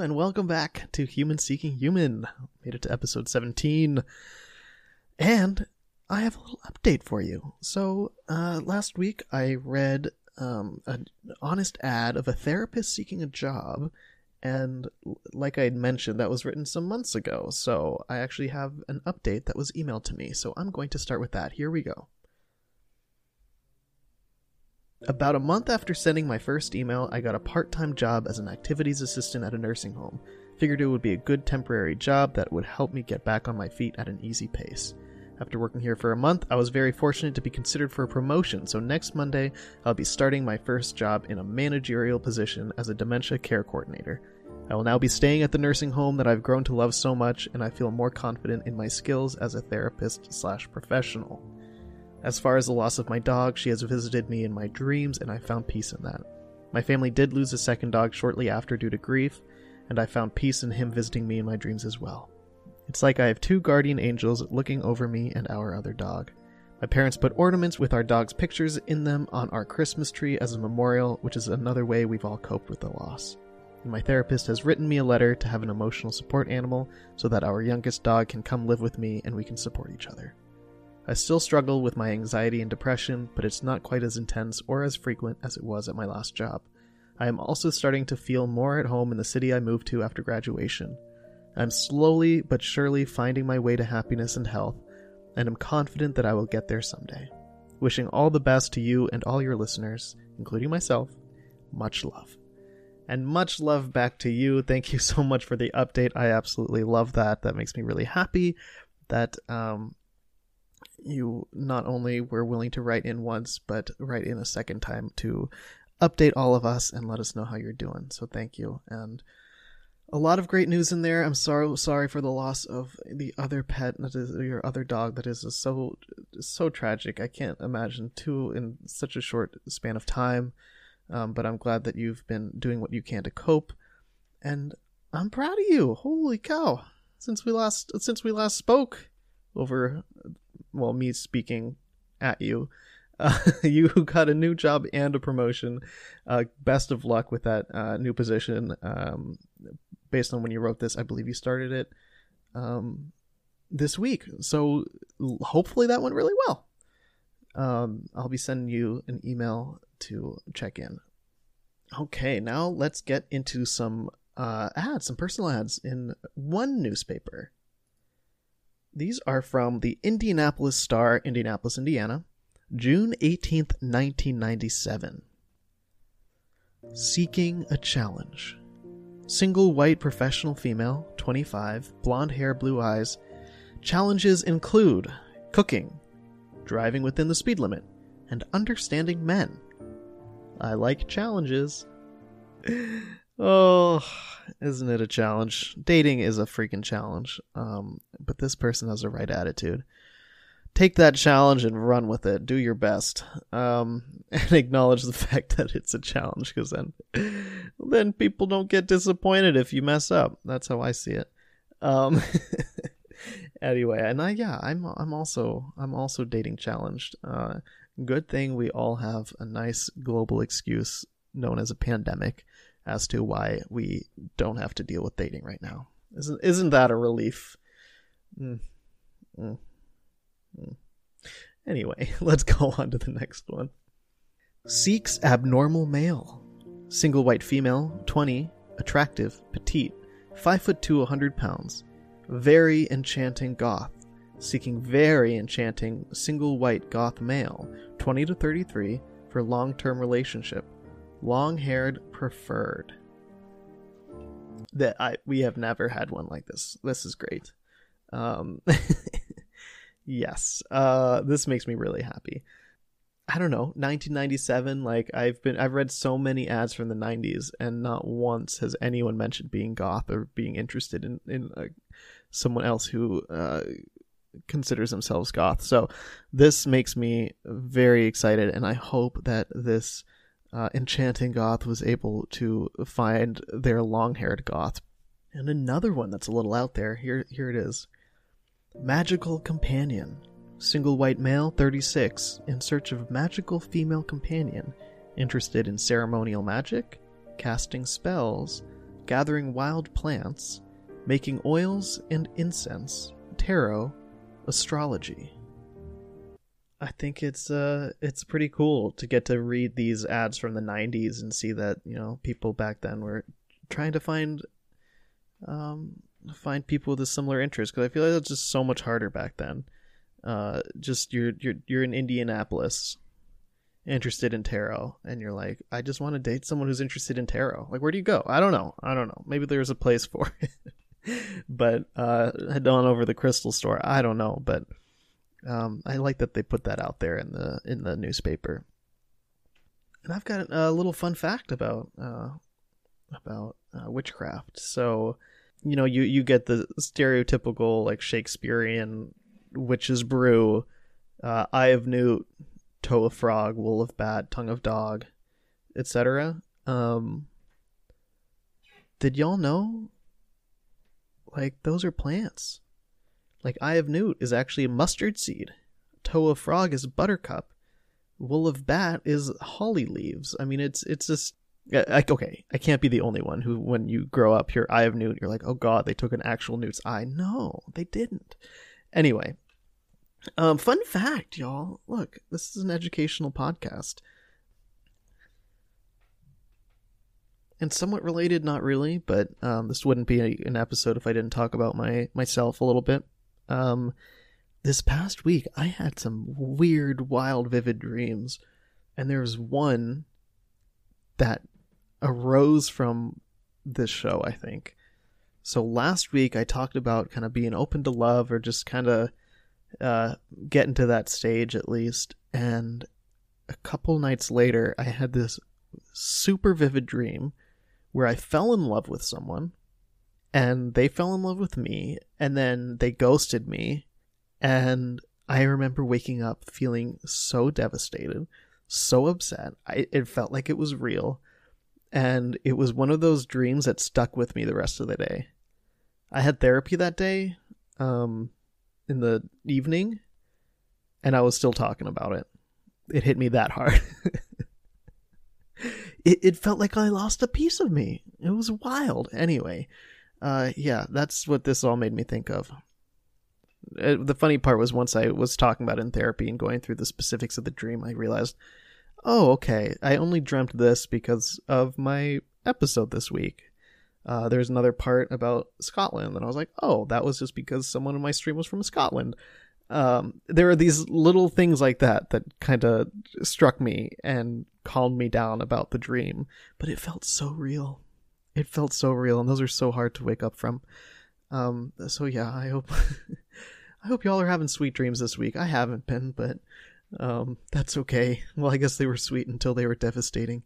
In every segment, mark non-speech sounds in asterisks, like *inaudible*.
welcome back to Human Seeking Human. Made it to episode 17. And I have a little update for you. So, uh, last week I read um, an honest ad of a therapist seeking a job. And like I had mentioned, that was written some months ago. So I actually have an update that was emailed to me. So I'm going to start with that. Here we go. About a month after sending my first email, I got a part time job as an activities assistant at a nursing home. Figured it would be a good temporary job that would help me get back on my feet at an easy pace. After working here for a month, I was very fortunate to be considered for a promotion, so next Monday, I'll be starting my first job in a managerial position as a dementia care coordinator. I will now be staying at the nursing home that I've grown to love so much, and I feel more confident in my skills as a therapist slash professional. As far as the loss of my dog, she has visited me in my dreams, and I found peace in that. My family did lose a second dog shortly after due to grief, and I found peace in him visiting me in my dreams as well. It's like I have two guardian angels looking over me and our other dog. My parents put ornaments with our dog's pictures in them on our Christmas tree as a memorial, which is another way we've all coped with the loss. And my therapist has written me a letter to have an emotional support animal so that our youngest dog can come live with me and we can support each other. I still struggle with my anxiety and depression, but it's not quite as intense or as frequent as it was at my last job. I am also starting to feel more at home in the city I moved to after graduation. I'm slowly but surely finding my way to happiness and health, and am confident that I will get there someday. Wishing all the best to you and all your listeners, including myself. Much love. And much love back to you. Thank you so much for the update. I absolutely love that. That makes me really happy that um, you not only were willing to write in once, but write in a second time to update all of us and let us know how you're doing. So thank you. And a lot of great news in there. I'm sorry sorry for the loss of the other pet that is your other dog that is so so tragic. I can't imagine two in such a short span of time. Um, but I'm glad that you've been doing what you can to cope, and I'm proud of you. Holy cow! Since we last since we last spoke over well, me speaking at you. Uh, *laughs* you got a new job and a promotion. Uh, best of luck with that uh, new position. Um, based on when you wrote this, I believe you started it um, this week. So hopefully that went really well. Um, I'll be sending you an email to check in. Okay, now let's get into some uh, ads, some personal ads in one newspaper. These are from the Indianapolis Star, Indianapolis, Indiana, June 18th, 1997. Seeking a challenge. Single white professional female, 25, blonde hair, blue eyes. Challenges include cooking, driving within the speed limit, and understanding men. I like challenges. *laughs* oh, isn't it a challenge? Dating is a freaking challenge. Um, but this person has the right attitude. Take that challenge and run with it. Do your best, um, *laughs* and acknowledge the fact that it's a challenge, because then, *laughs* then people don't get disappointed if you mess up. That's how I see it. Um, *laughs* anyway, and I yeah, I'm I'm also I'm also dating challenged. Uh, good thing we all have a nice global excuse known as a pandemic as to why we don't have to deal with dating right now. Isn't isn't that a relief? Mm. Mm. Mm. Anyway, *laughs* let's go on to the next one. Seeks abnormal male. Single white female, 20, attractive, petite, 5 foot 2, 100 pounds. Very enchanting goth. Seeking very enchanting single white goth male, 20 to 33, for long term relationship long haired preferred. That I we have never had one like this. This is great. Um, *laughs* yes, uh, this makes me really happy. I don't know, 1997. Like I've been, I've read so many ads from the 90s, and not once has anyone mentioned being goth or being interested in in uh, someone else who uh, considers themselves goth. So this makes me very excited, and I hope that this uh, Enchanting Goth was able to find their long haired goth. And another one that's a little out there. Here, here it is Magical Companion. Single white male, 36, in search of magical female companion, interested in ceremonial magic, casting spells, gathering wild plants, making oils and incense, tarot, astrology. I think it's uh it's pretty cool to get to read these ads from the 90s and see that, you know, people back then were trying to find um find people with a similar interest because I feel like it's just so much harder back then. Uh just you're you're you're in Indianapolis interested in tarot and you're like I just want to date someone who's interested in tarot. Like where do you go? I don't know. I don't know. Maybe there's a place for *laughs* it. but uh head on over the crystal store. I don't know, but um, I like that they put that out there in the in the newspaper. And I've got a little fun fact about uh, about uh, witchcraft. So, you know, you you get the stereotypical like Shakespearean witch's brew, uh, eye of newt, toe of frog, wool of bat, tongue of dog, etc. Um, did y'all know? Like those are plants. Like eye of newt is actually a mustard seed. Toe of frog is buttercup. Wool of bat is holly leaves. I mean, it's it's just like okay. I can't be the only one who, when you grow up, your eye of newt, you're like, oh god, they took an actual newt's eye. No, they didn't. Anyway, um, fun fact, y'all. Look, this is an educational podcast. and somewhat related, not really, but um, this wouldn't be a, an episode if I didn't talk about my myself a little bit. Um, this past week, I had some weird, wild, vivid dreams, and there was one that arose from this show. I think. So last week, I talked about kind of being open to love, or just kind of uh, getting to that stage at least. And a couple nights later, I had this super vivid dream where I fell in love with someone and they fell in love with me and then they ghosted me and i remember waking up feeling so devastated so upset. I, it felt like it was real and it was one of those dreams that stuck with me the rest of the day. I had therapy that day um, in the evening and i was still talking about it. It hit me that hard. *laughs* It, it felt like i lost a piece of me. It was wild. Anyway uh, yeah, that's what this all made me think of. Uh, the funny part was once I was talking about in therapy and going through the specifics of the dream, I realized, oh, okay, I only dreamt this because of my episode this week. Uh, there's another part about Scotland, and I was like, oh, that was just because someone in my stream was from Scotland. Um, there are these little things like that that kind of struck me and calmed me down about the dream, but it felt so real it felt so real, and those are so hard to wake up from. Um, so yeah, I hope *laughs* I hope y'all are having sweet dreams this week. I haven't been, but um, that's okay. Well, I guess they were sweet until they were devastating.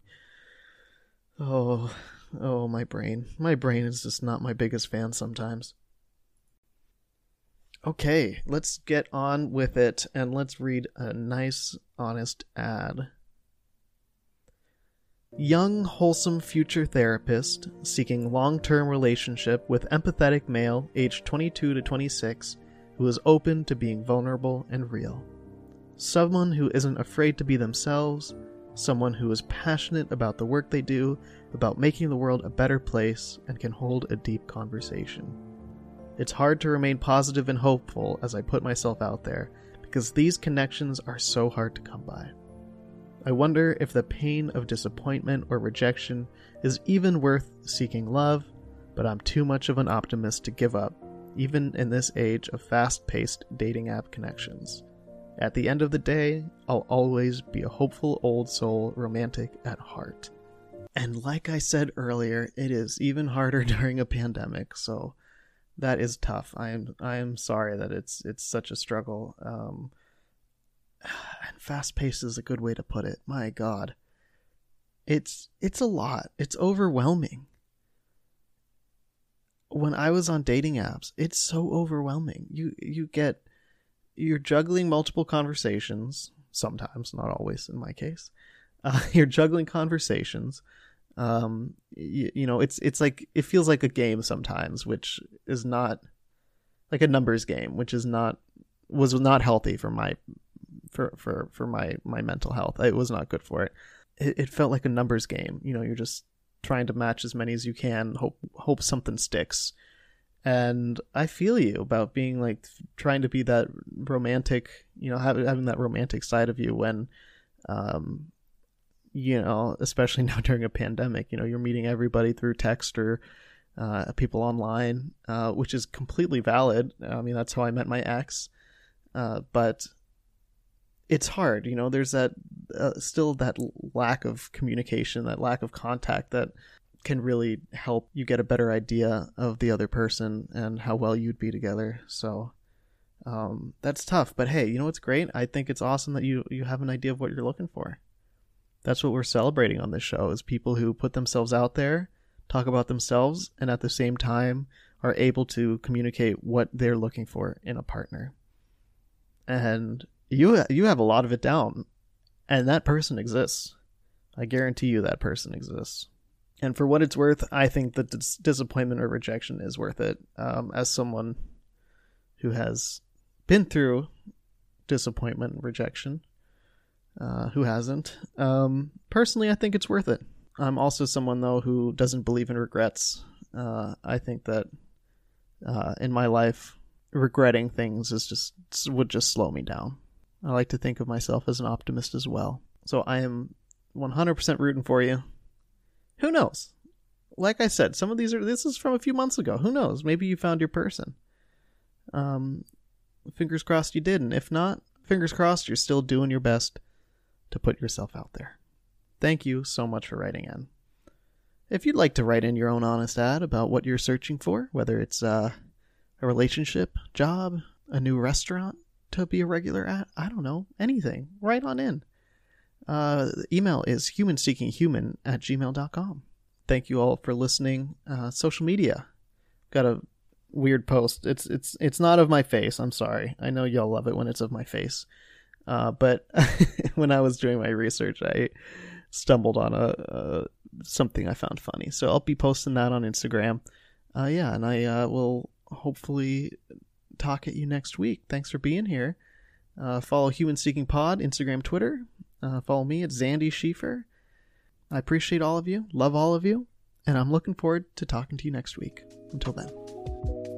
Oh, oh, my brain. My brain is just not my biggest fan sometimes. Okay, let's get on with it and let's read a nice, honest ad. Young, wholesome future therapist seeking long term relationship with empathetic male aged 22 to 26 who is open to being vulnerable and real. Someone who isn't afraid to be themselves, someone who is passionate about the work they do, about making the world a better place, and can hold a deep conversation. It's hard to remain positive and hopeful as I put myself out there because these connections are so hard to come by. I wonder if the pain of disappointment or rejection is even worth seeking love, but I'm too much of an optimist to give up, even in this age of fast paced dating app connections. At the end of the day, I'll always be a hopeful old soul romantic at heart. And like I said earlier, it is even harder *laughs* during a pandemic, so that is tough. I am I am sorry that it's it's such a struggle. Um, and fast paced is a good way to put it. My god. It's it's a lot. It's overwhelming. When I was on dating apps, it's so overwhelming. You you get you're juggling multiple conversations, sometimes, not always in my case. Uh, *laughs* you're juggling conversations. Um, you, you know, it's it's like it feels like a game sometimes, which is not like a numbers game, which is not was not healthy for my for for for my my mental health. It was not good for it. It, it felt like a numbers game. You know, you're just trying to match as many as you can, hope hope something sticks. And I feel you about being like trying to be that romantic, you know, having having that romantic side of you when, um, you know, especially *laughs* now during a pandemic, you know, you're meeting everybody through text or uh, people online, uh, which is completely valid. I mean, that's how I met my ex. Uh, but it's hard, you know. There's that uh, still that lack of communication, that lack of contact that can really help you get a better idea of the other person and how well you'd be together. So um, that's tough. But hey, you know what's great? I think it's awesome that you you have an idea of what you're looking for. That's what we're celebrating on this show is people who put themselves out there, talk about themselves, and at the same time are able to communicate what they're looking for in a partner. And you you have a lot of it down, and that person exists. I guarantee you that person exists. And for what it's worth, I think that dis- disappointment or rejection is worth it. Um, as someone who has been through disappointment and rejection, uh, who hasn't? Um, personally, I think it's worth it. I'm also someone though who doesn't believe in regrets. Uh, I think that uh, in my life, regretting things is just would just slow me down. I like to think of myself as an optimist as well. So I am 100% rooting for you. Who knows? Like I said, some of these are this is from a few months ago. Who knows? Maybe you found your person. Um fingers crossed you did, and if not, fingers crossed you're still doing your best to put yourself out there. Thank you so much for writing in. If you'd like to write in your own honest ad about what you're searching for, whether it's uh, a relationship, job, a new restaurant to be a regular at, I don't know, anything, write on in. Uh, email is humanseekinghuman at gmail.com. Thank you all for listening. Uh, social media. Got a weird post. It's it's it's not of my face. I'm sorry. I know y'all love it when it's of my face. Uh, but *laughs* when I was doing my research, I stumbled on a, a, something I found funny. So I'll be posting that on Instagram. Uh, yeah, and I uh, will hopefully talk at you next week. Thanks for being here. Uh, follow Human Seeking Pod, Instagram, Twitter. Uh, follow me at Zandy Schiefer. I appreciate all of you, love all of you, and I'm looking forward to talking to you next week. Until then.